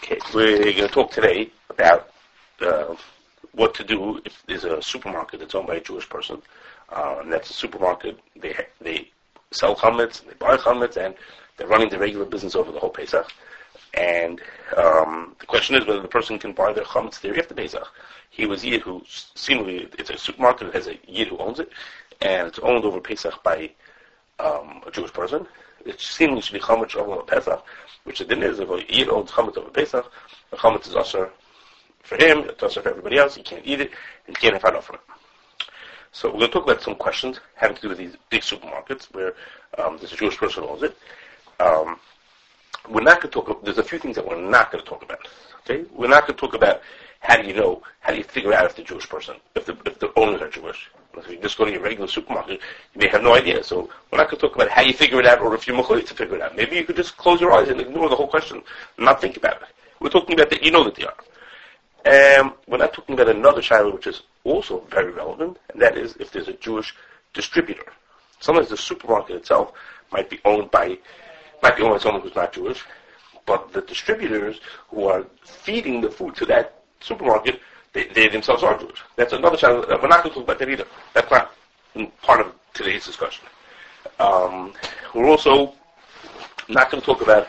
Okay, we're going to talk today about uh, what to do if there's a supermarket that's owned by a Jewish person, uh, and that's a supermarket. They they sell chametz, and they buy chametz, and they're running the regular business over the whole Pesach. And um, the question is whether the person can buy their chametz there after Pesach. He was Yid who seemingly it's a supermarket that has a Yid who owns it, and it's owned over Pesach by um, a Jewish person. It seemingly should be chametz over Pesach, which the din is if a Yid owns chametz over Pesach, the chametz is usher for him, it's usher for everybody else. He can't eat it, and he can't have from it. So we're going to talk about some questions having to do with these big supermarkets where um, a Jewish person owns it. Um, we're not going to talk. There's a few things that we're not going to talk about. Okay, we're not going to talk about how do you know, how do you figure out if the Jewish person, if the if the owners are Jewish. If you just go to your regular supermarket, you may have no idea. So we're not going to talk about how you figure it out, or if you're machloek to figure it out. Maybe you could just close your eyes and ignore the whole question, not think about it. We're talking about that you know that they are. Um, we're not talking about another child which is also very relevant, and that is if there's a Jewish distributor. Sometimes the supermarket itself might be owned by might be owned by someone who's not Jewish, but the distributors who are feeding the food to that supermarket, they, they themselves are Jewish. That's another challenge. We're not going to talk about that either. That's not part of today's discussion. Um, we're also not going to talk about,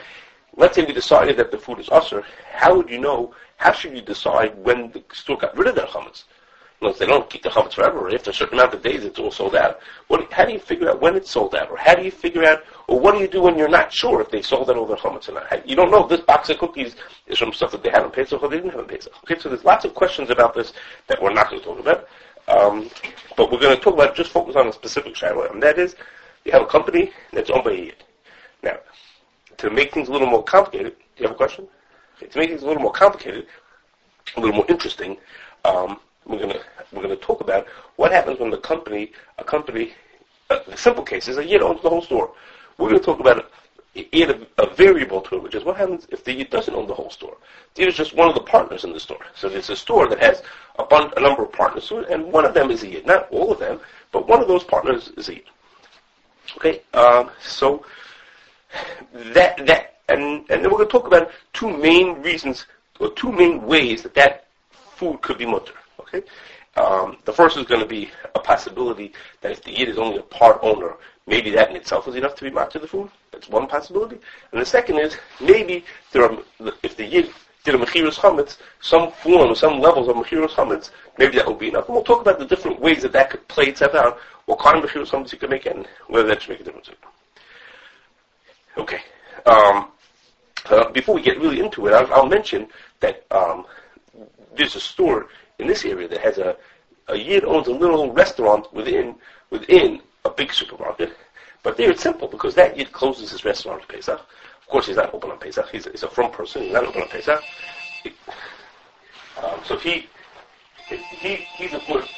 let's say we decided that the food is usher, how would you know, how should you decide when the store got rid of their chametz? Unless they don't keep the chametz forever, after a certain amount of days it's all sold out. What, how do you figure out when it's sold out? Or how do you figure out, or what do you do when you're not sure if they sold out all their chametz or not? You don't know if this box of cookies is from stuff that they had in Pesach or they didn't have in Pesach. Okay, so there's lots of questions about this that we're not going to talk about. Um, but we're going to talk about, just focus on a specific shiloh, and that is, you have a company that's owned by a. Now, to make things a little more complicated, do you have a question? Okay, to make things a little more complicated, a little more interesting, um, we're going to we're to talk about what happens when the company, a company, uh, the simple case is a Yid owns the whole store. We're going to talk about add a, a, variable to it, which is what happens if the Yid doesn't own the whole store. The Yid is just one of the partners in the store. So there's a store that has a, bun- a number of partners, and one of them is a Yid. Not all of them, but one of those partners is a Yid. Okay, um, so that that and and then we're going to talk about two main reasons or two main ways that that food could be mutter. Okay, um, the first is going to be a possibility that if the yid is only a part owner, maybe that in itself is enough to be matter the food. That's one possibility. And the second is maybe there are if the yid did a mechirus chametz, some form, or some levels of mechirus chametz, maybe that would be enough. And we'll talk about the different ways that that could play itself out, what kind of mechirus chametz you could make, and whether that should make a difference. Okay. Um, uh, before we get really into it, I'll, I'll mention that um, there's a store in this area that has a a yid owns a little restaurant within within a big supermarket. But there it's simple because that yid closes his restaurant on Pesach. Of course, he's not open on Pesach. He's a, he's a from person. He's not open on Pesach. Um, so he, he he's course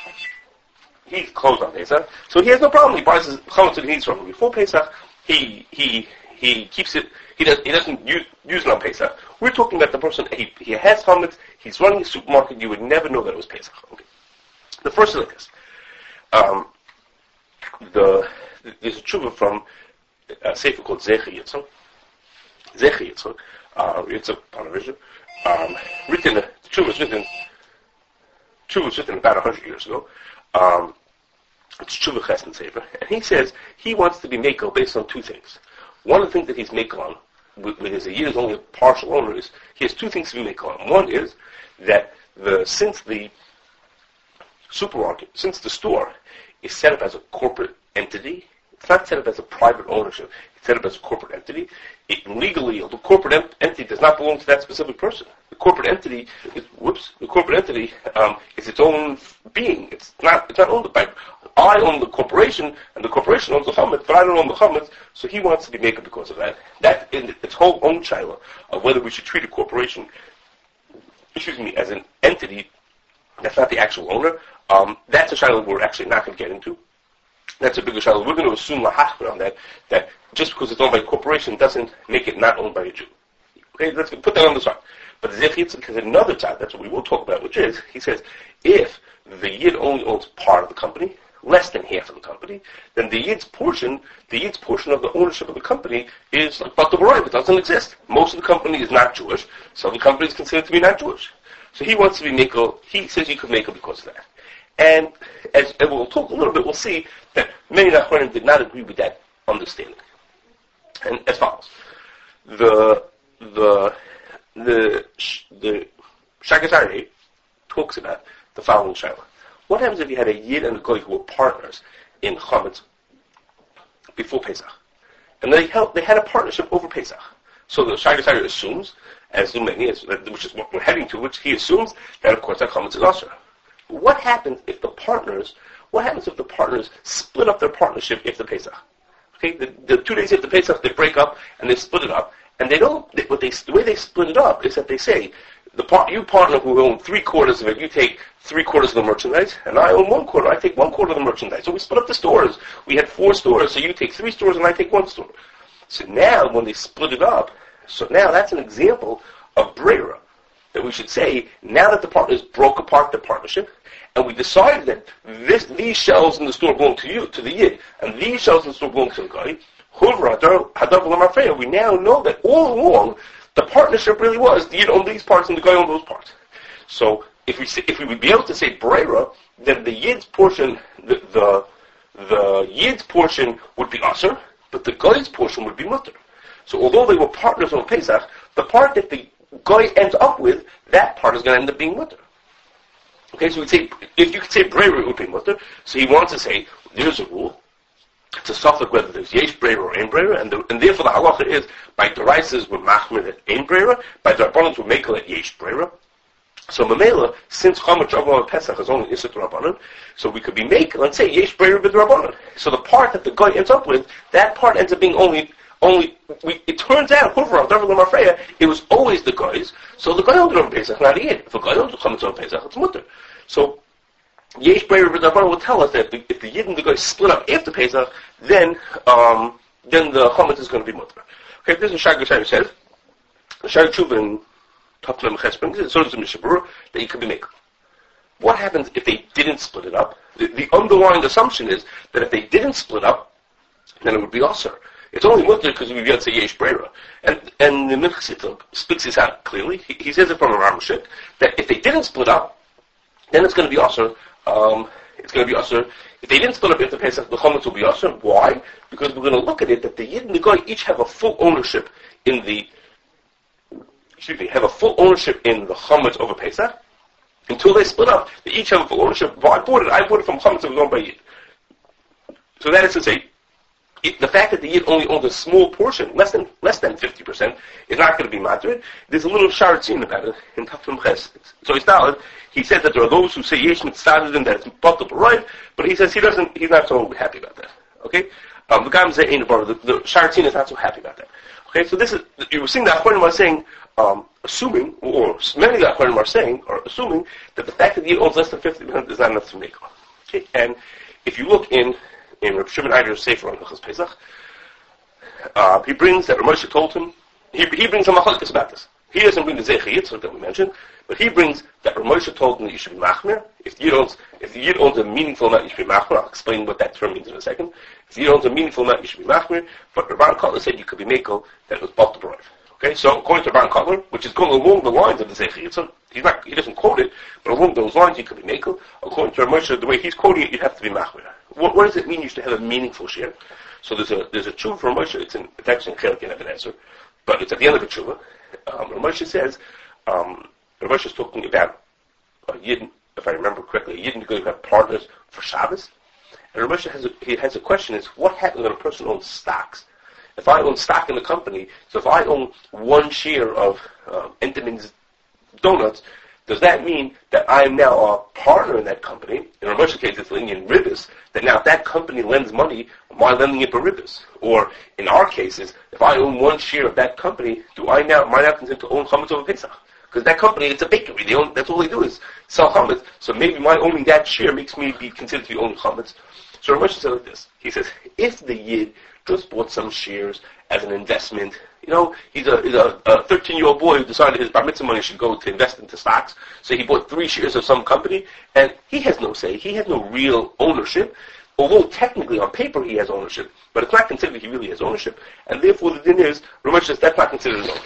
he's closed on Pesach. So he has no problem. He buys his chametz that he needs from before Pesach. He he he keeps it. He does. He doesn't use, use it on Pesach. We're talking about the person. He, he has chametz. He's running a supermarket. You would never know that it was Pesach. Okay. The first is like this. Um, the there's a tshuva from a sefer called Zecher Yitzchak. Zecher Yitzchak. Uh, Yitzchak Panavision. Um, written. The tshuva was written. Tshuva was written about hundred years ago. Um, it's tshuva chesed sefer, and he says he wants to be makel based on two things. One of the things that he's makel on, with, with his year is only a partial owner, is he has two things to be makel on. One is that the since the supermarket, since the store is set up as a corporate entity, it's not set up as a private ownership. It's set up as a corporate entity. It legally, the corporate ent- entity does not belong to that specific person. The corporate entity is, whoops, the corporate entity um, is its own being. It's not, it's not owned by. I own the corporation, and the corporation owns the chametz, but I don't own the chametz. So he wants to be maker because of that. That in its whole own shiloh of whether we should treat a corporation, excuse me, as an entity that's not the actual owner. Um, that's a shiloh we're actually not going to get into. That's a bigger shiloh. We're going to assume lahachber on that, that just because it's owned by a corporation doesn't make it not owned by a Jew. Okay, let's put that on the side. But the Zech has another side, that's what we will talk about, which is, he says, if the Yid only owns part of the company, less than half of the company, then the Yid's portion, the Yid's portion of the ownership of the company is like Batal Baroy, it doesn't exist. Most of the company is not Jewish, so the company is considered to be not Jewish. So he wants to be Makel, he says you could make it because of that. And as, and we'll talk a little bit, we'll see that many Nachronim did not agree with that understanding. And as follows. The, the, the, the talks about the following shaila. What happens if you had a Yid and a Goy who were partners in Chametz before Pesach? And they held, they had a partnership over Pesach. So the Shagas Ari assumes, as many, which is what we're heading to, which he assumes that of course that Chametz is What happens if the partners, what happens if the partners split up their partnership after Pesach? Okay, the, the two days after the Pesach they break up and they split it up. And they don't, they, what they, the way they split it up is that they say, the part, you partner who own three quarters of it, you take three quarters of the merchandise, and I own one quarter, I take one quarter of the merchandise. So we split up the stores. We had four stores, so you take three stores and I take one store. So now, when they split it up, so now that's an example of Brera. That we should say, now that the partners broke apart the partnership, and we decided that this, these shelves in the store belong to you, to the Yid, and these shelves in the store belong to the guy, we now know that all along the partnership really was the Yid owned these parts and the guy owned those parts. So if we say, if we would be able to say Brera, then the Yid's portion, the, the, the Yid's portion would be Aser, but the guy's portion would be Mutter. So although they were partners on Pesach, the part that the guy ends up with, that part is going to end up being Mutter. Okay, so we say, if you could say Brera, it would be Mutter. So he wants to say, there's a rule to suffer whether there's yesh brera or ein brera, and, the, and therefore the halacha is by derises we're machmir at ein brera, by darbanans we're makel at yesh brera. So Mamela, since Chomet Shavua Pesach is only Isat Rabbanon, so we could be make, let's say, Yesh Breyer Bid Rabbanon. So the part that the guy ends up with, that part ends up being only, only, we, it turns out, it was always the guys, so the guy owned on Pesach, not the If a guy Chomet on Pesach, it's Mutter. So Yesh Breyer B'Darbar will tell us that if the Yid and the guy split up after Pesach, then um, then the Chomet is going to be mutter. Okay, this is Shag Shag says. Shag Chuvin Taflam Chespin, so does the Mishabur, that you could be maker. What happens if they didn't split it up? The, the, underlying assumption is that if they didn't split up, then it would be Aser. It's only mutter because we get to Yesh Brera. And, and the Milchsita speaks this out clearly. He, he says it from a Ramashik, that if they didn't split up, then it's going to be Aser um, it's going to be usher. If they didn't split up after Pesach, the chametz will be usher. Why? Because we're going to look at it that the Yid and the Goy each have a full ownership in the, excuse me, have a full ownership in the chametz over Pesach. Until they split up, they each have a full ownership. Well, I bought it, I bought it from chametz by Yid. So that is to say, it, the fact that the Yid only owns a small portion, less than less than 50%, is not going to be moderate. There's a little sharatzin about it in Tafim Ches. So not, he says that there are those who say Yesh Mitzadin, that it's possible, right? But he says he doesn't, he's not so happy about that. Okay? Um, the Gam Zeh the, the sharatzin is not so happy about that. Okay, so this is, you were seeing that Achronim are saying, um, assuming, or many of the Achronim are saying, or assuming, that the fact that the Yid owns less than 50% is not enough to make. Okay, and if you look in in Shimon Eider's Sefer on Hilchas Pesach. Uh, he brings that Ramosha told him, he, he brings a machlokes about this. He doesn't bring the Zecher Yitzchak that we mentioned, but he brings that Ramosha told him that you should be machmir. If the Yid owns, if the Yid owns a meaningful amount, you should be machmir. I'll explain what that term means in a second. If the Yid owns a meaningful amount, you should be machmir. But Rabban Kotler said you could be makel that was bought the Okay, so according to Rabban Kotler, which is going along the lines of the Zecher Yitzchak, he's not, he doesn't quote it, but along those lines, you could be makel. According to Ramosha, the way he's quoting it, you'd have to be machmir. What, what, does it mean you should have a meaningful share? So there's a there's a tshuva from Moshe. It's in it's actually in Chelik in answer, but it's at the end of the tshuva. Um, Moshe says, um, Moshe is talking about a yidden, if I remember correctly, a yidden going to have partners for Shabbos. And Moshe has a, he has a question: Is what happens when a person owns stocks? If I own stock in the company, so if I own one share of um, Entenmann's donuts, does that mean that I am now a partner in that company? In a Moshe case, it's lending in. That now, if that company lends money, am I lending it for ribbis? Or in our cases, if I own one share of that company, do I now am I now considered to own chametz over Pesach? Because that company, it's a bakery. They own, that's all they do is sell chametz. So maybe my owning that share makes me be considered to be owning chametz. So Ramesh said like this. He says, if the yid just bought some shares as an investment You know, he's a, he's a, a 13-year-old boy who decided his bar mitzvah money should go to invest into stocks. So he bought three shares of some company, and he has no say. He has no real ownership. Although technically on paper he has ownership, but it's not considered he really has ownership, and therefore the din is, says that's not considered an owner.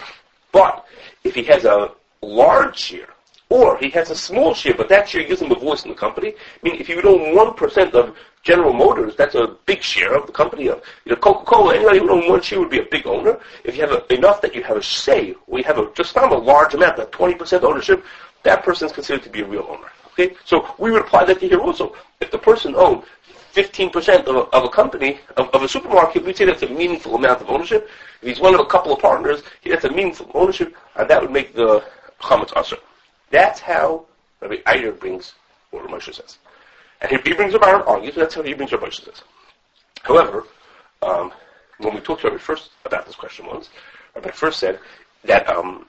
But if he has a large share, or he has a small share, but that share gives him a voice in the company. I mean, if you own one percent of General Motors, that's a big share of the company. Of you know, Coca-Cola, anybody who owns one share would be a big owner. If you have a, enough that you have a say, we have a, just not a large amount, that twenty percent ownership, that person is considered to be a real owner. Okay, so we would apply that to here also. If the person owned 15% of a, of a company, of, of, a supermarket, we'd say that's a meaningful amount of ownership. If he's one of a couple of partners, that's a meaningful ownership, and that would make the chametz usher. That's how Rabbi Eider brings what Moshe says. And he, brings about an argues, that's how he brings what Moshe says. However, um, when we talked to Rabbi Fuerst about this question once, Rabbi Fuerst said that um,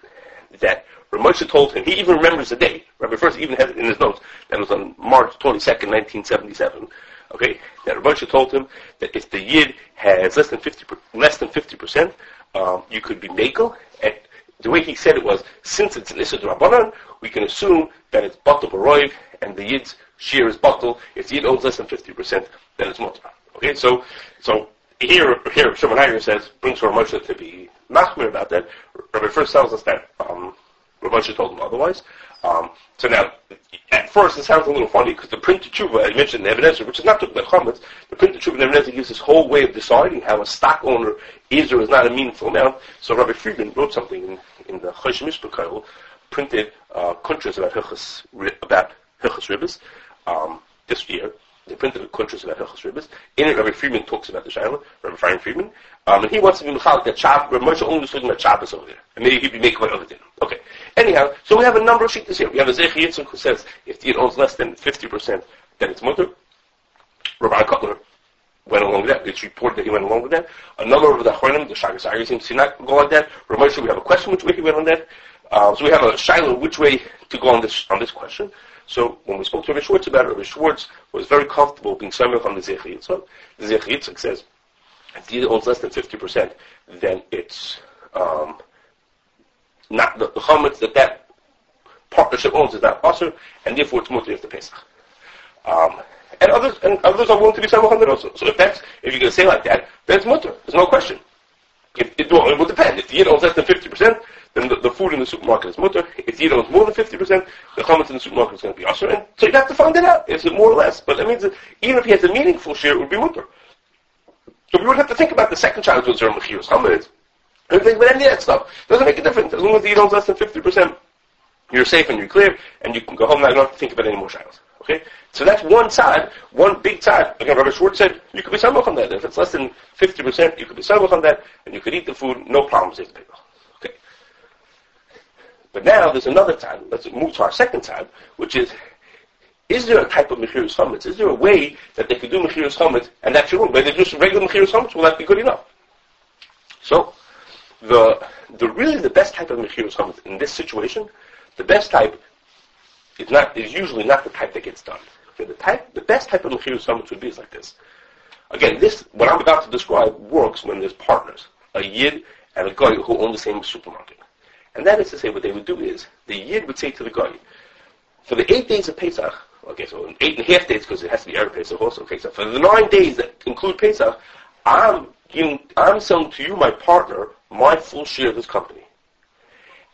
that Moshe told him, he even remembers the day, Rabbi Fuerst even has it in his notes, that was on March 22nd, 1977, okay, that Moshe told him that if the Yid has less than 50, less than 50%, um, you could be Makel, and the way he said it was, since it's an Issa Rabbanan, we can assume that it's Batal Baroiv, and the Yid's share is Batal. If the Yid owns less than 50%, then it's Mutar. Okay, so, so here, here, Shimon Hager says, brings Rav Moshe to be machmir about that. Rabbi Fuerst tells us that, um, Rav Moshe told him otherwise. Um, so now, at first it sounds a little funny because the print of Tshuva, I mentioned the Even HaEzer, which is not about chametz, the print of Tshuva in Even HaEzer gives this whole way of deciding how a stock owner is or is not a meaningful amount. So Rabbi Friedman wrote something in, in the Chosh Mishpah printed uh, about Hilchas, about Hilchas Ribbis, um, this year. They printed a kuntras about Hilchas Ribbis. In it, Rabbi Friedman talks about the Shaila, Rabbi Brian Friedman, um, and he wants to be Michal that Shabbos, Rabbi Moshe only was talking about Shabbos over there. And maybe he'd be making my other dinner. Okay. Anyhow, so we have a number of shittas here. We have a Zechi Yitzchak who says if the owns less than 50%, then it's mutter. Rabbi Kotler went along with that. It's reported that he went along with that. A number of the Achronim, the Shagas Ari seems to not go like that. Ramosha, we have a question which way he went on that. Uh, so we have a Shiloh which way to go on this on this question. So when we spoke to Rabbi Schwartz about it, Rabbi Schwartz was very comfortable being samech on the Zechi Yitzchak. The Zechi Yitzchak says if the owns less than 50%, then it's um, not the, the chametz that that partnership owns is not usher, and therefore it's mutter the Pesach. Um, and others and others are willing to be samach on also. So if that's if you're going to say like that, then it's mutter. There's no question. If, it, well, it will depend. If the owns less than fifty percent, then the, the, food in the supermarket is mutter. If the yid owns more than fifty percent, the chametz in the supermarket is going to be usher. And so you have to find it out. Is it more or less? But that means that even if he has a meaningful share, it would be mutter. So we would have to think about the second child who's zero mechiyos chametz. And think about any of that stuff. Doesn't make a difference. As long as the yid owns less than fifty percent, you're safe and you're clear, and you can go home now. You don't have to think about any more child. Okay? So that's one side, one big side. Again, Rabbi Schwartz said, you could be samach on that. If it's less than 50%, you could be samach on that, and you could eat the food, no problems. Okay. But now there's another side. Let's move to our second side, which is, is there a type of Mechirus Chametz? Is there a way that they could do Mechirus Chametz, and that's your own? Whether just regular Mechirus Chametz, will that be good enough? So, the, the really the best type of Mechirus Chametz in this situation, the best type is not is usually not the type that gets done. Okay, the type, the best type of mechirus summits would be is like this. Again, this what I'm about to describe works when there's partners, a yid and a guy who own the same supermarket. And that is to say, what they would do is the yid would say to the guy, for the eight days of Pesach, okay, so eight and a half days because it has to be Erev Pesach also. Okay, so for the nine days that include Pesach, I'm giving, I'm selling to you, my partner, my full share of this company.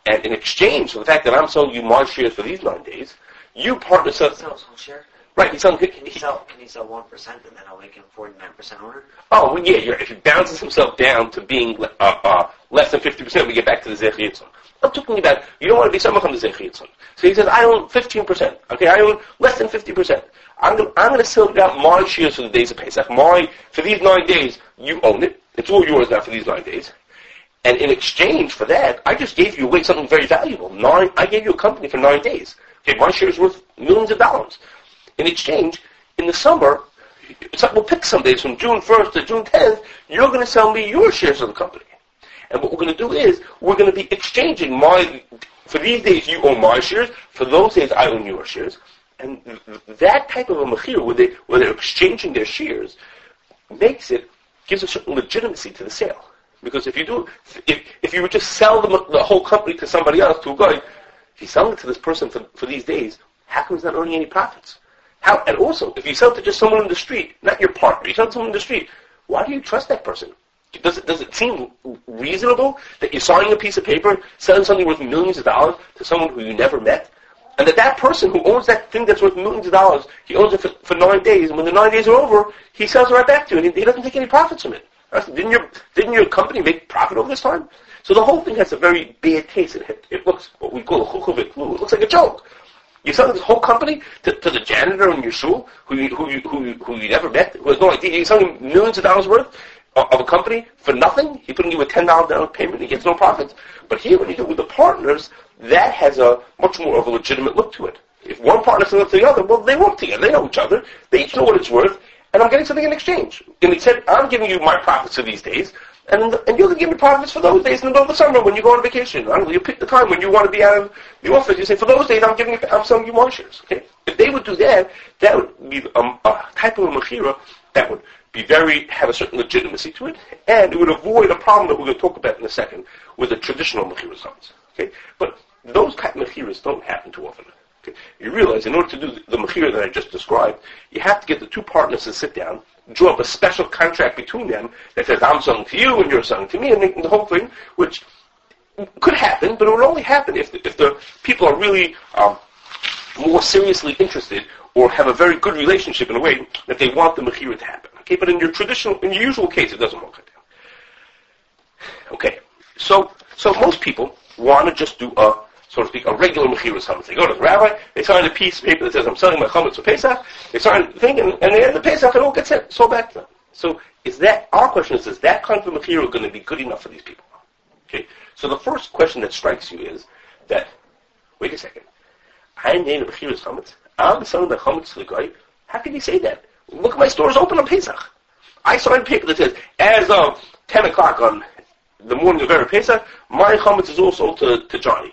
And in exchange for the fact that I'm selling you my shares for these nine days, you partner sell. Sell his whole share. Right, he's selling. Can he sell? Can he sell one percent and then I'll make him forty nine percent owner? Oh well, yeah. If he bounces himself down to being uh, uh, less than fifty percent, we get back to the zech I'm talking about you don't want to be someone from the zech So he says, I own fifteen percent. Okay, I own less than fifty percent. I'm going I'm to sell out my shares for the days of Pesach. My for these nine days, you own it. It's all yours now for these nine days. And in exchange for that, I just gave you away something very valuable. Nine, I gave you a company for nine days. Okay, my share is worth millions of dollars. In exchange, in the summer, we'll pick some days from June 1st to June 10th, you're going to sell me your shares of the company. And what we're going to do is, we're going to be exchanging my, for these days you own my shares, for those days I own your shares. And that type of a machir, where, they, where they're exchanging their shares, makes it, gives a certain legitimacy to the sale Because if you do, if, if you would just sell the, the whole company to somebody else, to a guy, if you sell it to this person for, for these days, how come he's not earning any profits? How, and also, if you sell to just someone in the street, not your partner, you sell to someone in the street, why do you trust that person? Does it, does it seem reasonable that you're signing a piece of paper, selling something worth millions of dollars to someone who you never met? And that that person who owns that thing that's worth millions of dollars, he owns it for, for nine days, and when the nine days are over, he sells it right back to you, and he, he doesn't take any profits from it. Didn't your, didn't your company make profit over this time? So the whole thing has a very bad taste. It, it looks what we call a chukovit It looks like a joke. You're selling this whole company to, to the janitor in your shul, who you, who, you, who, you, who you never met, who has no idea. You're selling millions of dollars worth of of a company for nothing. He's putting you a $10 down payment. He gets no profits. But here, when you do it with the partners, that has a much more of a legitimate look to it. If one partner sells to the other, well, they work together. They know each other. They each know what it's worth, and I'm getting something in exchange. And he said, I'm giving you my profits for these days, and, and going to give me profits for those days in the middle of the summer when you go on vacation. I don't know, you pick the time when you want to be out of the office. You say, for those days, I'm giving you, I'm selling you my shares. Okay? If they would do that, that would be um, a type of a mechira that would be very, have a certain legitimacy to it, and it would avoid a problem that we're going to talk about in a second with the traditional mechira. Okay? But those kind of mechiras don't happen too often. Okay? You realize in order to do the, the mechira that I just described, you have to get the two partners to sit down, draw up a special contract between them that says I'm selling to you and you're selling to me, and the whole thing, which could happen, but it would only happen if the, if the people are really um, more seriously interested or have a very good relationship in a way that they want the mechira to happen. Okay, but in your traditional, in your usual case, it doesn't work like that. Okay, so so most people want to just do a so to speak, a regular mechira chametz. They go to the rabbi, they sign a piece of paper that says, I'm selling my chametz for Pesach, they sign the thing, and, and they end the Pesach, and all gets sold back to them. So is that, our question is, is that kind of mechira going to be good enough for these people? Okay, so the first question that strikes you is that, wait a second, I made a mechira chametz, I'm selling the chametz to the guy, how can you say that? Look at my stores open on Pesach. I signed a paper that says, as of 10 o'clock on the morning of every Pesach, my chametz is also to, to Johnny.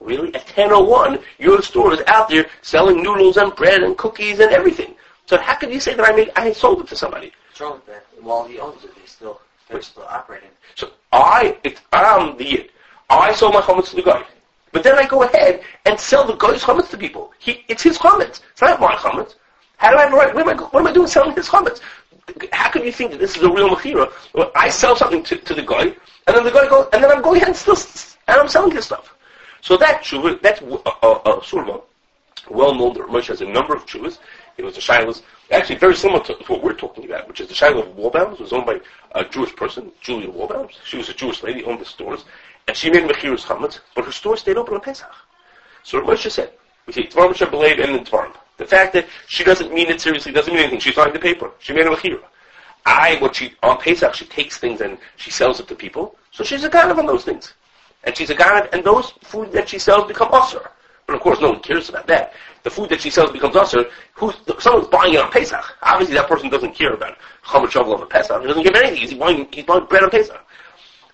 Really? At 10.01, your store is out there selling noodles and bread and cookies and everything. So how could you say that I made, I sold it to somebody? What's wrong with that? While he owns it, he's still, they're still operating. So I, it, I'm the yid. I sold my chametz to the guy. But then I go ahead and sell the guy's chametz to people. He, it's his chametz. It's not my chametz. How do I have a right? What am I, what am I doing selling his chametz? How can you think that this is a real mechira? Well, I sell something to, to the guy, and then the guy goes, and then I'm going ahead and still, and I'm selling his stuff. So that tshuva, sort uh, uh, uh, of a well-known, that Moshe has a number of tshuvas. It was a shilas, actually very similar to, what we're talking about, which is the shilah of Waldbaums. Was owned by a Jewish person, Julia Waldbaums. She was a Jewish lady, owned the stores, and she made Mechirus Chametz, but her store stayed open on Pesach. So Moshe said, we say Tvarim Shabalev and then Tvarim. The fact that she doesn't mean it seriously doesn't mean anything. She signed the paper. She made a Mechira. I, what she, on Pesach, she takes things and she sells it to people. So she's a god on those things and she's a god, and those food that she sells become usher. But of course, no one cares about that. The food that she sells becomes usher. Who's someone's buying it on Pesach? Obviously, that person doesn't care about chametz shovel of a Pesach. He doesn't give anything. He's buying he's buying bread on Pesach.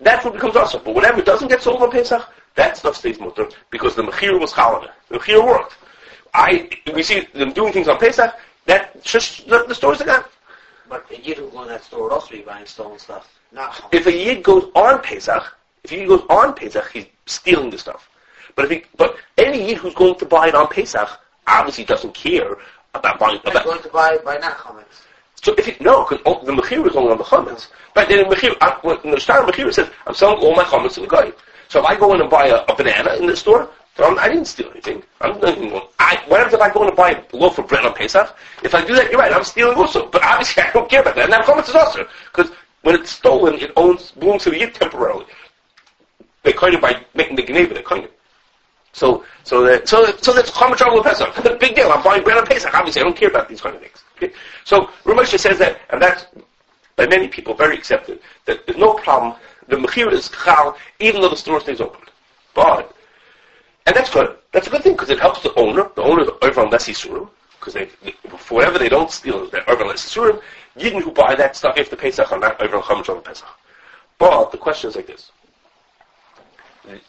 That food becomes usher. But whatever doesn't get sold on Pesach, that stuff stays mutter because the mechir was challah. The mechir worked. I we see them doing things on Pesach. That just the, the stores are gone. But a yid who goes in that store would also be buying stolen stuff. Not if a yid goes on Pesach, if he goes on Pesach, he's stealing the stuff. But if he, but any Yid who's going to buy it on Pesach obviously doesn't care about buying. He's going to buy by not chametz. So if he, no, because the mechir is only on the chametz. But then the mechir, uh, when the star mechir says, I'm selling all my chametz to the guy. So if I go in and buy a, a banana in the store, I'm, I did not steal anything. I'm not even going. I, what happens if I go in and buy a loaf of bread on Pesach? If I do that, you're right. I'm stealing also. But obviously, I don't care about that. And that chametz is also because when it's stolen, it owns belongs to the yid temporarily. They of by making the gneva, they kind of. So, so that, so, so that's Chomer Trouble with Pesach. Big deal. I'm buying bread on Pesach. Obviously, I don't care about these kind of things. Okay? So, Ramosha says that, and that's by many people very accepted, that there's no problem. The Mechir is Chal, even though the store stays open. But, and that's good. That's a good thing, because it helps the owner. The owner is over on Less because they, for whatever they don't steal, they're over on Less Yisurim. Who buy that stuff after Pesach are not over on Pesach. But, the question is like this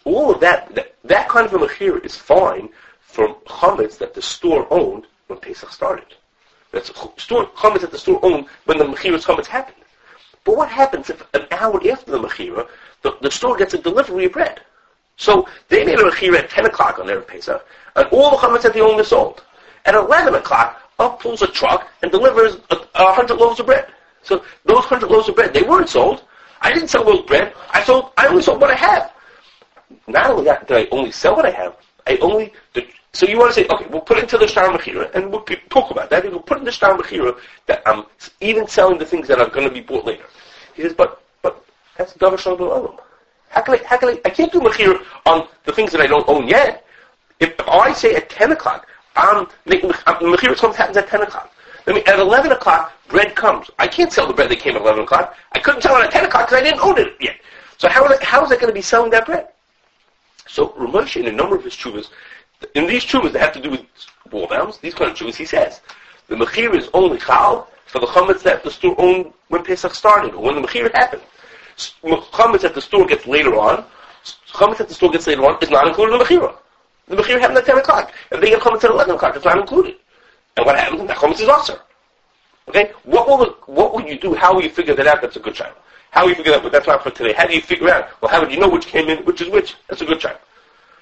all of that, that, that kind of a mechir is fine for chametz that the store owned when Pesach started. That's store chametz that the store owned when the mechir's chametz happened. But what happens if an hour after the Mechira, the, the store gets a delivery of bread? So they made a Mechira at 10 o'clock on their Pesach, and all the chametz that they owned is sold. At 11 o'clock, up pulls a truck and delivers a, a hundred loaves of bread. So those hundred loaves of bread, they weren't sold. I didn't sell those bread. I sold, I only sold what I have. Not only that, did I only sell what I have, I only, the, so you want to say, okay, we'll put it into the Shtar Mechira, and we'll talk about that. We'll put in the Shtar Mechira that I'm even selling the things that are going to be bought later. He says, but, but, that's Davar Shalom Olam. How can I, how can I, I can't do Mechira on the things that I don't own yet. If, if I say at 10 o'clock, I'm Mechira comes happens at 10 o'clock. I mean, at 11 o'clock, bread comes. I can't sell the bread that came at 11 o'clock. I couldn't sell it at 10 o'clock because I didn't own it yet. So how how is I going to be selling that bread? So Ramesh, in a number of his chuvas, in these chuvas that have to do with Waldbaums, these kind of chuvas, he says, the mechir is only chal for the chametz that the store owned when Pesach started, or when the mechir happened. Chametz that the store gets later on, chametz that the store gets later on is not included in the mechira. The mechir happened at 10 o'clock. If they get chametz at 11 o'clock, it's not included. And what happens? That chametz is also. Okay? What will, what will you do? How will you figure that out? That's a good child. How do you figure that out? That's not for today. How do you figure out? Well, how would you know which came in, which is which? That's a good child.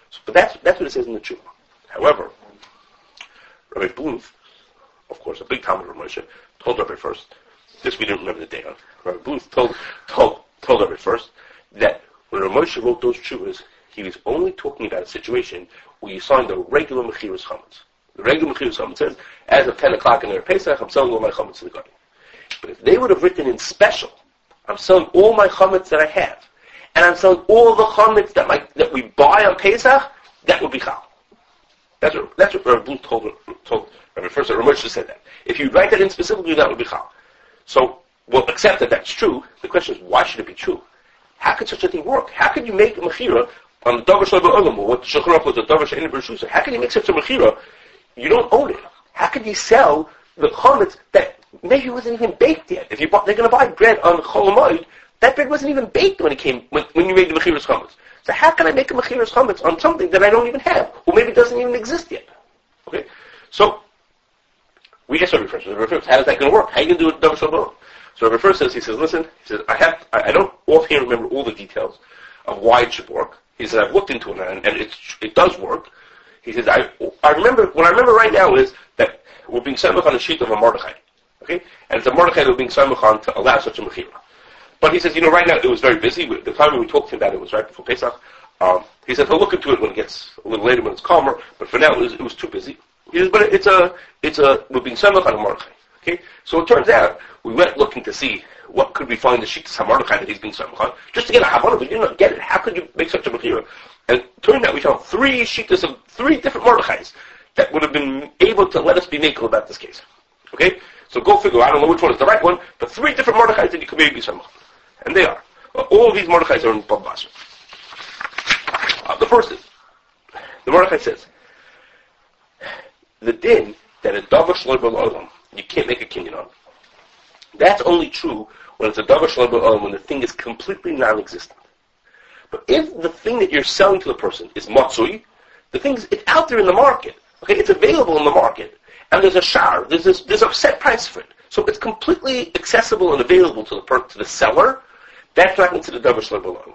So, but that's, that's what it says in the Tshuva. However, Rabbi Bluth, of course, a big Talmud of Moshe, told Rabbi Fuerst, this we didn't remember the day on, Rabbi Bluth told, told, told Rabbi Fuerst that when Rabbi Moshe wrote those Tshuvas, he was only talking about a situation where you signed the regular Mechiras Chametz. The regular Mechiras Chametz says, as of 10 o'clock in their Pesach, I'm selling all my Chametz to the garden. But if they would have written in special, I'm selling all my Chametz that I have, and I'm selling all the Chametz that, my, that we buy on Pesach, that would be Chal. That's what, that's what Rabbi told, told Rabbi Fuerst, Ramesh said that. If you write that in specifically, that would be Chal. So, we'll accept that that's true. The question is, why should it be true? How could such a thing work? How could you make a Mechira on the Davar Shalba Olam, or what Shacharach was the Sha'in Bershusa? How can you make such a Mechira? You don't own it. How can you sell the chametz that maybe wasn't even baked yet? If you bought, they're going to buy bread on Cholamoid, that bread wasn't even baked when it came, when, when you made the Mechiras chametz. So how can I make a Mechiras chametz on something that I don't even have, or maybe doesn't even exist yet? Okay? So, we asked Rabbi Fuerst, Rabbi Fuerst, how is that going to work? How are you going to do it Shalba So Rabbi Fuerst says, he says, listen, he says, I have, I, I don't offhand remember all the details of why it should work. He says, I've looked into it and, and it's, it does work. He says, I, I remember, what I remember right now is we're being samach on a sheet of a Mordechai. Okay? And it's a Mordechai we're being samach on to allow such a mechira. But he says, you know, right now it was very busy. The time we talked to him about it was right before Pesach. Um, he said he'll look into it when it gets a little later when it's calmer, but for now it was, it was too busy. He says, but it's a, it's a, we're being samach on a Mordechai. Okay? So it turns out, we went looking to see what could we find the sheet of Mordechai that he's being samach on, just to get a Havana, but you didn't get it. How could you make such a mechira? And it turned out we found three sheetas of three different Mordechais that would have been able to let us be naked about this case. Okay? So go figure, I don't know which one is the right one, but three different Mordechais that you could maybe be samach. And they are. All these Mordechais are in Bab Basra. Uh, the first is, the Mordechai says, the din that a davar shloim you can't make a kinyan on. That's only true when it's a davar shloim when the thing is completely non-existent. But if the thing that you're selling to the person is matzui, the thing is, it's out there in the market. Okay, it's available in the market. And there's a shar, there's, this, there's a set price for it. So it's completely accessible and available to the per, to the seller. That's not considered a davar shloim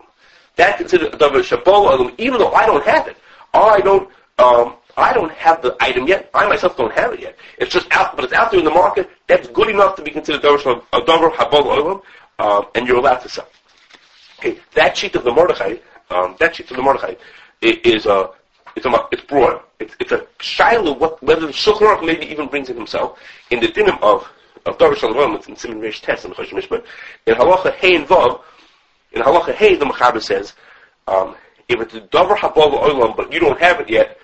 That's considered a davar shabol even though I don't have it. I don't, um, I don't have the item yet. I myself don't have it yet. It's just out, but it's out there in the market. That's good enough to be considered a davar habol um, and you're allowed to sell. Okay, that sheet of the Mordechai, um, that sheet of the Mordechai is a, uh, it's a, it's broad. It's, it's a shiloh, what, whether the Shulchan maybe even brings it himself, in the dinim of, of Darash Shalom, it's in Simon Reish Test in Chosh Mishpat, in Halacha Hey and Vav, in Halacha Hey, the Mechaber says, um, if it's a Davar Habal Olam, but you don't have it yet,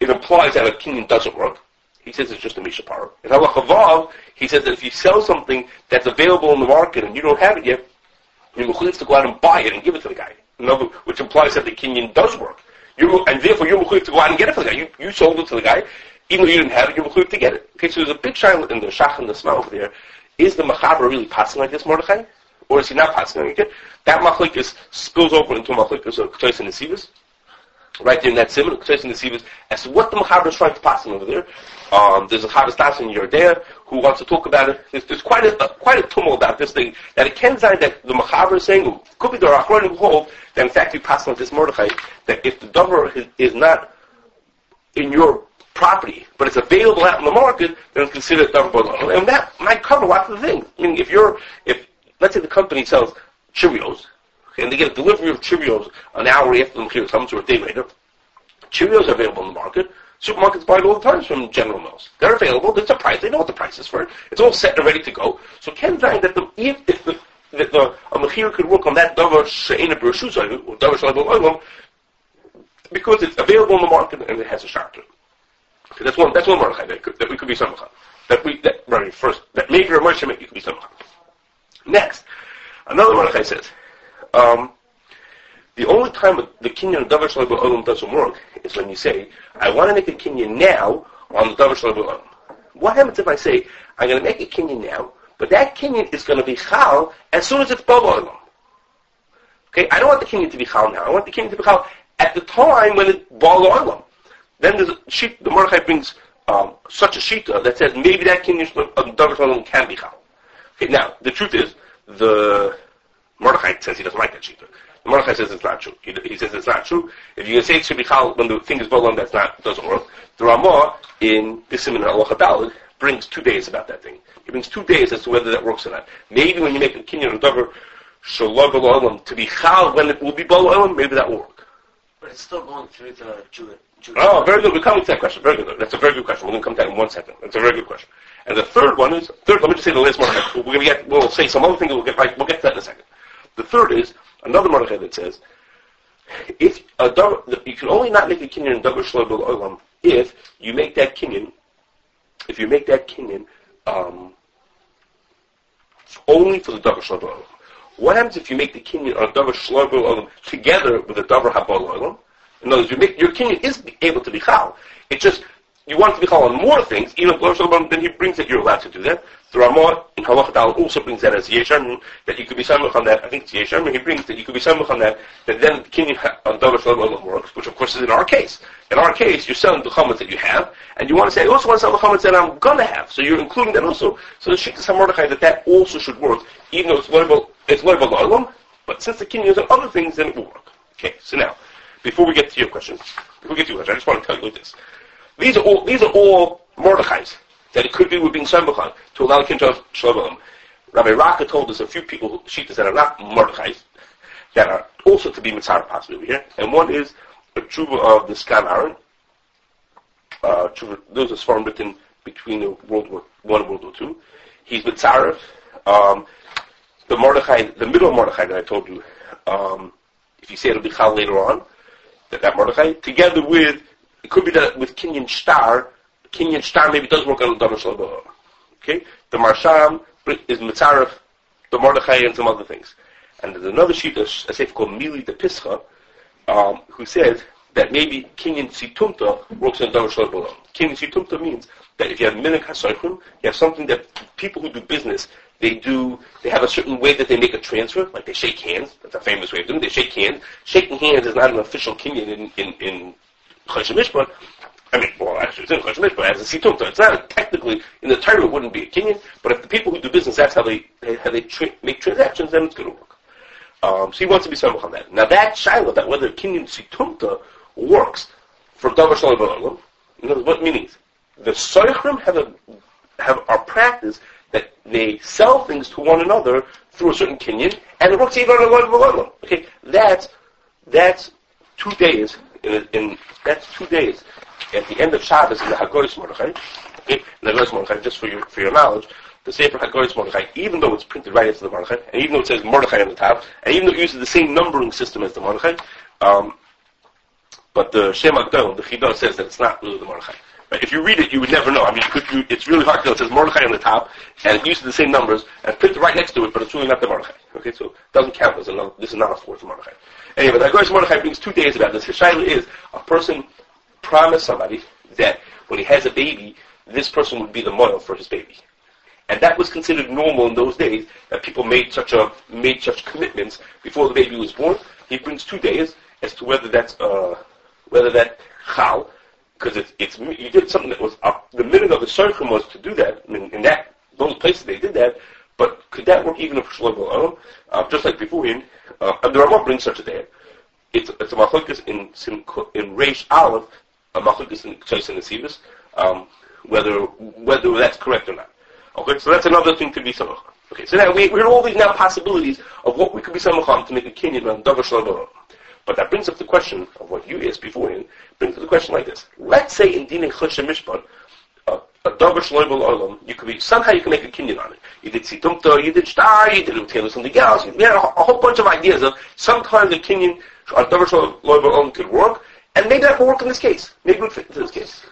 it implies that a kinyan doesn't work. He says it's just a Mishapar. In Halacha Vav, he says that if you sell something that's available in the market and you don't have it yet, you're to go out and buy it and give it to the guy. Which implies that the kinyan does work. You're, and therefore you're mechuyev to go out and get it for the guy. You, you sold it to the guy, even though you didn't have it, you're mechuyev to get it. Okay, so there's a big shine in the shach and the smell over there. Is the machaber really passing like this, Mordechai? Or is he not passing like it? That machlikus spills over into machlikus of Ktois and Nesivas. Right there in that simon, Ktois and Nesivas, as to what the machaber is trying to pass over there. Um, there's a Chavas Das in Yoreh Deah, who wants to talk about it. There's, there's quite a, quite a tumult about this thing, that it can say that the Machaber is saying, could be the Rachronim hold, that in fact we pass on this Mordechai, that if the dover is, is not in your property, but it's available out in the market, then it's considered dover And that might cover lots of things. I mean, if you're, if, let's say the company sells Cheerios, and they get a delivery of Cheerios an hour after the Mechir comes or a day later, Cheerios are available in the market, Supermarkets buy it all the time from General Mills. They're available. There's a price. They know what the price is for it. It's all set and ready to go. So Ken saying that the, if, if the, that the, a mechir could work on that davar she'ena b'reshus or davar shalom because it's available in the market and it has a. Okay, that's one. That's one that, could, that we could be samachah. That we that right first that maybe or Moshe you could be samachah. Next, another Mordechai says. Um, the only time the kinyan of Davar Shalom Olam doesn't work is when you say, I want to make a kinyan now on the Davar Shalom Olam. What happens if I say, I'm going to make a kinyan now, but that kinyan is going to be chal as soon as it's Baba Olam? Okay, I don't want the kinyan to be chal now. I want the kinyan to be chal at the time when it's Baba Olam. Then a sheet, the Mordechai brings um, such a sheet that says maybe that kinyan of Davar Shalom can be chal. Okay, now, the truth is, the Mordechai says he doesn't like that sheet. Mordechai says it's not true. He, he, says it's not true. If you say it should be chal when the thing is bolam, that's not doesn't work. The Ramah in Bisim and Allah brings two days about that thing. He brings two days as to whether that works or not. Maybe when you make a kinyan of davar shalom to be chal when it will be bolam, maybe that will work. But it's still going through the Jewish. Oh, very good. We're coming to that question. Very good. That's a very good question. We're going to come to that in one second. That's a very good question. And the third one is, third, let me just say the last one. We're going to get, we'll say some other things, we'll get right, we'll get to that in a second. The third is, Another Mordechai that says, if a you can only not make a kinyan in davar shloibel olam if you make that kinyan, if you make that kinyan um, only for the davar shloibel olam. What happens if you make the kinyan on davar shloibel olam together with the davar habal olam? In other words, you make, your kinyan is able to be chal. It just you want to be chal on more things, even if then he brings it, you're allowed to do that. The Ramah in Halach Dal also brings that as Yesham, that you could be samach on that. I think it's he brings that you could be samach on that, that then the kinyan on Davar Shalom works, which of course is in our case. In our case, you're selling the chametz that you have, and you want to say, I also want to sell the chametz that I'm going to have. So you're including that also. So the Shiktas HaMordechai, that that also should work, even though it's loyal, it's loyal but since the kinyan is on other things, then it will work. Okay, so now, before we get to your question, before we get to your question, I just want to tell you this. These are all, these are all Mordechai's that it could be we're being Sambuchan to allow Kim Shalom. Rabbi Raka told us a few people, Shitas, that are not Mordechai's, that are also to be Mitzvah possibly over here. And one is a tshuva of the Zekan Aharon. Uh, those are Sfarim written between the World War One and World War Two. He's Mitzvah. Um, the Mordechai, the middle Mordechai that I told you, um, if you say it'll be Chal later on, that, that Mordechai, together with it could be that with Kinyan Star, Kinyan Star maybe does work on Davar Shalom. Okay? The Maharsham is Mitzaref, the Mordechai, and some other things. And there's another sheet, a, a sefer called Mili de Pischa, um, who says that maybe Kinyan Situmta works on Davar Shalom. Kinyan Situmta means that if you have Minik HaSoichim, you have something that people who do business, they do, they have a certain way that they make a transfer, like they shake hands. That's a famous way of doing it. They shake hands. Shaking hands is not an official Kinyan in, in, in Mishpat, I mean, well, actually, it's as a. It's not technically in the Torah. It wouldn't be a kinyan, but if the people who do business, that's how they how they tra- make transactions, then it's going to work. Um, so he wants to be samach on that. Now that shiloh, that whether kinyan situmta works for davar shalom you know what means? The soichrim have a have our practice that they sell things to one another through a certain kinyan, and it works even on a Okay, that's that's two days in, in that's two days at the end of Shabbos in the Hagahos Mordechai. Okay, the Hagahos Mordechai, just for your for your knowledge, the Sefer Hagahos Mordechai, even though it's printed right after the Mordechai, and even though it says Mordechai on the top, and even though it uses the same numbering system as the Mordechai, um, but the Shem Agdol, the Chidah says that it's not really the Mordechai. But if you read it, you would never know. I mean, you could, you, it's really hard to know. It says Mordechai on the top, and it uses the same numbers, and printed right next to it, but it's really not the Mordechai. Okay, so it doesn't count as another, this is not a fourth Mordechai. Anyway, the Hagahos Mordechai brings two days about this. His is a person promised somebody that when he has a baby, this person would be the model for his baby. And that was considered normal in those days that people made such a made such commitments before the baby was born. He brings two days as to whether that's uh, whether that chal because it's, it's, you did something that was, up, the minute of the circum was to do that, in, in that, those places they did that, but could that work even if Shlomo alone? Uh, just like before, in, uh, and the Rambam brings such a day. It's, it's a machlokes in, in Reish Aleph, a machlokes in Nesivus, um, whether, whether that's correct or not. Okay, so that's another thing to be samach. Okay, so now we, we're all these now possibilities of what we could be samach on to make a kinyan on Davar Shlomo But that brings up the question of what you asked beforehand, brings up the question like this. Let's say in Dinei Chosh Mishpat, a davar shloibel olam, you could be, somehow you can make a kinyan on it. You did situmta, you did star, you did utel something else. You had a, a, whole bunch of ideas of sometimes a kinyan, a davar shloibel olam could work, and maybe that will work in this case. Maybe it would fit in this case.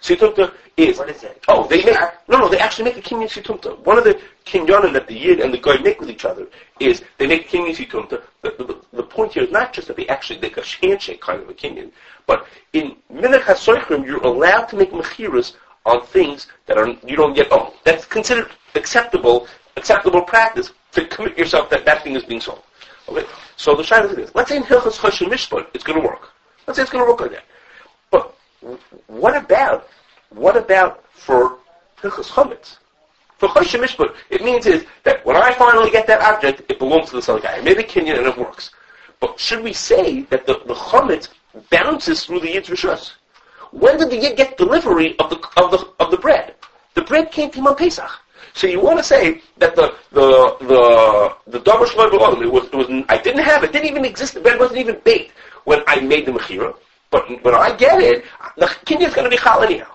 Situmta is, What is it? oh, they make, no, no, they actually make a kinyan situmta. One of the kinyanim that the yid and the guy make with each other is they make kinyan situmta. The, the, the point here is not just that they actually make a handshake kind of a kinyan, but in minhag hasoichrim, you're allowed to make mechiras on things that are you don't yet own. Oh, that's considered acceptable acceptable practice to commit yourself that that thing is being sold. Okay, so the shayla is this: Let's say in Hilchas Choshen Mishpat, it's going to work. Let's say it's going to work like that. But what about what about for Hilchas Chametz? For Choshen Mishpat, it means is that when I finally get that object, it belongs to the other guy. I made a kinyan and it works. But should we say that the, the Chametz bounces through the Yid's Rishus? When did the Yid get delivery of the, of the, of the bread? The bread came to him on Pesach. So you want to say that the the the the davar shloim it was it was I didn't have it, didn't even exist. The bread wasn't even baked when I made the mechira. But when I get it, the kinyan is going to be chal anyhow.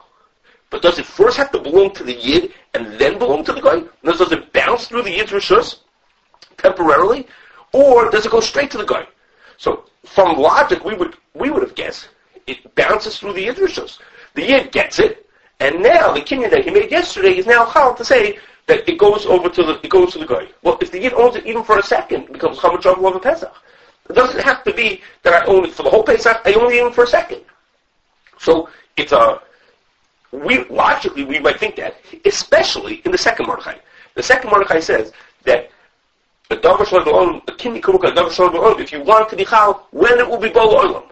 But does it first have to belong to the yid and then belong to the guy? Does it bounce through the yid's rishus temporarily, or does it go straight to the guy? So from logic, we would we would have guessed it bounces through the Yid's rishus. The Yid gets it, and now the kinyan that he made yesterday is now chal to say that it goes over to the it goes to the guy. Well, if the Yid owns it even for a second, it becomes Chametz over Pesach. It doesn't have to be that I own it for the whole Pesach. I only own it for a second. So it's a we logically we might think that, especially in the second Mordechai. The second Mordechai says that a davar shalom, a kinyan kuruk, a davar shalom, if you want to be chal, when it will be bol olam.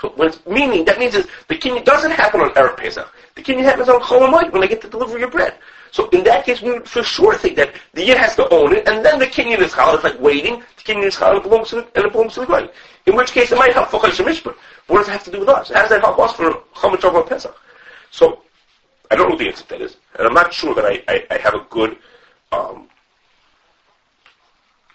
So when meaning, that means is the kinyan doesn't happen on Erev Pesach. The kinyan happens on Chol when I get to deliver your bread. So in that case, we would for sure think that the yid has to own it, and then the kinyan is chal. It's like waiting. The kinyan is chal, and it belongs to the, and belongs to the guy. In which case, it might help for Choshen Mishpat. What does it have to do with us? How does that help us for Chol Pesach? So I don't know the answer to that is, and I'm not sure that I, I, I have a good um,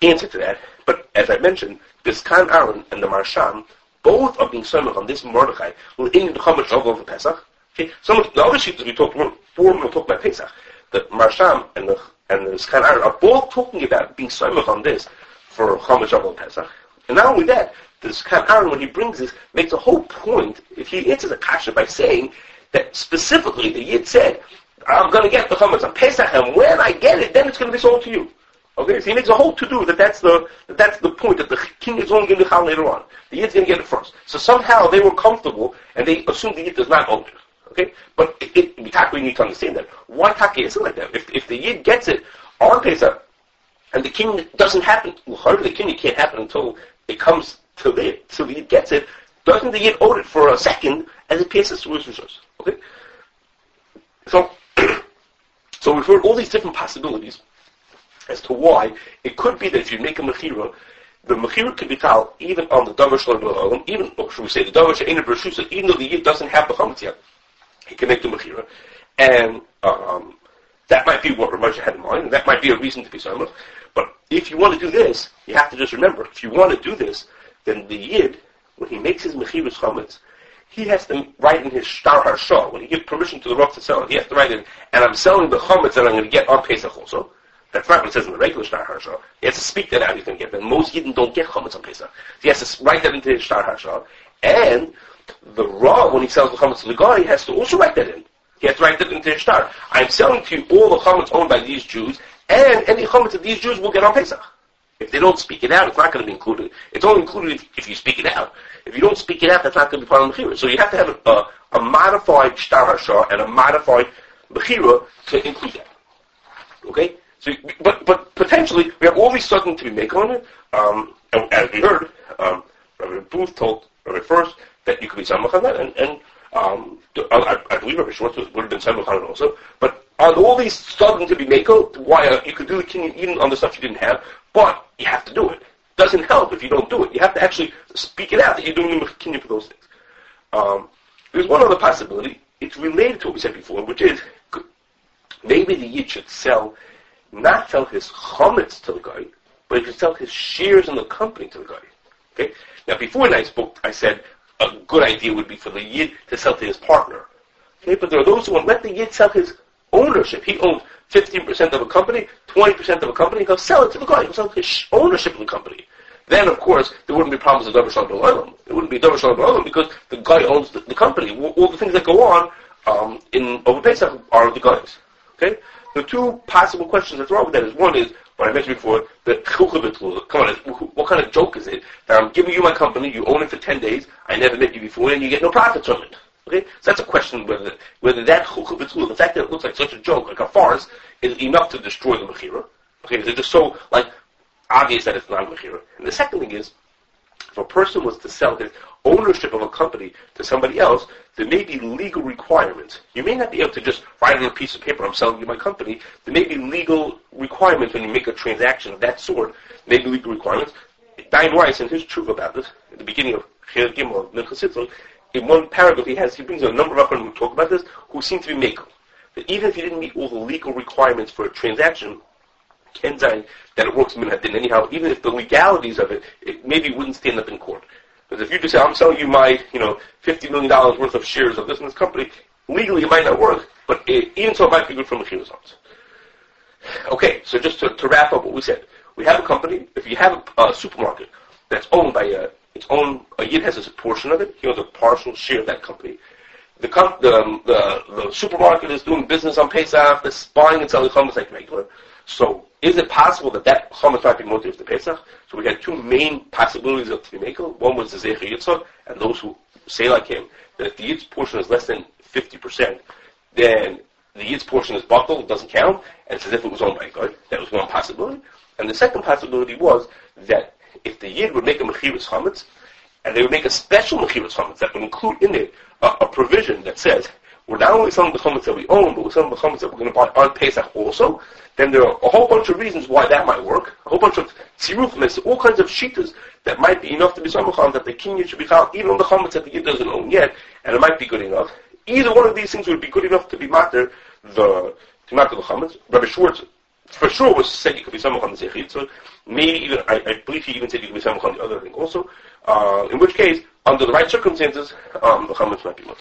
answer to that. But as I mentioned, this Zekan Aharon and the Maharsham both are being summoned on this Mordechai will in the chametz of Pesach. Okay, some of the other sheets we talked about before we talk about Pesach, the Maharsham and the and the Zekan are both talking about being summoned on this for chametz of Pesach. And not only that, the Zekan Aharon, when he brings this, makes a whole point. If he answers a kasha by saying that specifically the Yid said, "I'm going to get the chametz on Pesach, and when I get it, then it's going to be sold to you." Okay, so he makes a whole to do that that's the that that's the point that the king is only going to be later on. The yid's going to get it first. So somehow they were comfortable and they assumed the yid does not own it. Okay, but it, it we need to understand that. Why Taka isn't like that? If if the yid gets it on Pesach and the king doesn't happen, well, hardly the king can't happen until it comes to the so the yid gets it. Doesn't the yid own it for a second as it passes through his resource? Okay, so so we've heard all these different possibilities as to why it could be that if you make a mechira, the mechira could be chal even on the davar shalom even or should we say the davar she'ena b'rushusa, even though the yid doesn't have the chametz yet, he can make the mechira, and um, that might be what Ramesh had in mind, and that might be a reason to be silent. But if you want to do this, you have to just remember, if you want to do this, then the yid, when he makes his mechiras chametz, he has to write in his shtar harshah, when he gives permission to the rock to sell it, he has to write in, and I'm selling the chametz that I'm going to get on Pesach also. That's not what it says in the regular Shtar Harsha. He has to speak that out, he's going to get that. Most Yidden don't get Chametz on Pesach. So he has to write that into his Shtar Harsha. And the Raw, when he sells the Chametz to the guy, he has to also write that in. He has to write that into his Shtar. I'm selling to you all the Chametz owned by these Jews, and any Chametz that these Jews will get on Pesach. If they don't speak it out, it's not going to be included. It's only included if, if you speak it out. If you don't speak it out, that's not going to be part of the Mechira. So you have to have a, a modified Shtar Harsha and a modified Mechira to include that. Okay? So, but but potentially we have all these certain to be made on it. Um, and as we heard, um, Rabbi Booth told Rabbi Fuerst that you could be samach on that, and, and um, the, Rabbi Schwartz would have been Samach on it also. But on all these starting to be Mako, why uh, you could do kinyan even on the stuff you didn't have, but you have to do it. Doesn't help if you don't do it. You have to actually speak it out that you're doing the kinyan for those things. Um, there's one other possibility. It's related to what we said before, which is maybe the Yid should sell, not sell his chametz to the guy, but he should sell his shares in the company to the guy. Okay? Now, before I spoke, I said a good idea would be for the Yid to sell to his partner. Okay? But there are those who won't let the Yid sell his ownership. He owns 15% of a company, 20% of a company, he'll sell it to the guy. He'll sell his ownership of the company. Then, of course, there wouldn't be problems with Davar Shalom. It wouldn't be Davar Shalom because the guy owns the, the company. All, the things that go on um, in over Pesach are the guys. Okay? The two possible questions that's wrong with that is one is what I mentioned before, the Come on, what kind of joke is it that I'm giving you my company, you own it for 10 days, I never met you before, and you get no profits from it? Okay? So that's a question whether, whether that the fact that it looks like such a joke, like a farce, is enough to destroy the Mechira. Okay? Is it just so, like, obvious that it's not a Mechira? And the second thing is, if a person was to sell his ownership of a company to somebody else, there may be legal requirements. You may not be able to just write on a piece of paper, I'm selling you my company. There may be legal requirements when you make a transaction of that sort. There may be legal requirements. Dayan Weiss, in his truth about this, at the beginning of Cher Gimel, in one paragraph he has, he brings a number of them who talk about this, who seem to be making. That even if you didn't meet all the legal requirements for a transaction, can that it works minhadin anyhow, even if the legalities of it, it maybe wouldn't stand up in court. Because if you just say, I'm selling you my, you know, $50 million worth of shares of this and this company, legally it might not work, but it, even so it might be good for Mechir results. Okay, so just to, to, wrap up what we said. We have a company, if you have a, supermarket that's owned by a, it's owned, a Yid has a portion of it, he owns a partial share of that company. The, the, um, the, the supermarket is doing business on Pesach, they're buying and selling chametz like regular. So is it possible that that be motive to Pesach? So we had two main possibilities of Tvimekel. One was the Zecher Yitzhak, and those who say like him, that if the Yid's portion is less than 50%, then the Yid's portion is buckled, it doesn't count, and it's as if it was owned by God. That was one possibility. And the second possibility was that if the Yid would make a Mechiris Chametz, and they would make a special Mechiris Chametz that would include in it a, a provision that says, we're not only selling the chametz that we own, but we're selling the chametz that we're going to buy on Pesach also, then there are a whole bunch of reasons why that might work, a whole bunch of tzirufim, all kinds of shitas that might be enough to be samacham that the kinyan should be found even on the chametz that the yid doesn't own yet, and it might be good enough. Either one of these things would be good enough to be matter the to matter the chametz. Rabbi Schwartz for sure was said you could be samacham the zechit, so maybe even I, I, believe he even said you could be samacham the other thing also. Uh, in which case, under the right circumstances, um, the chametz might be much.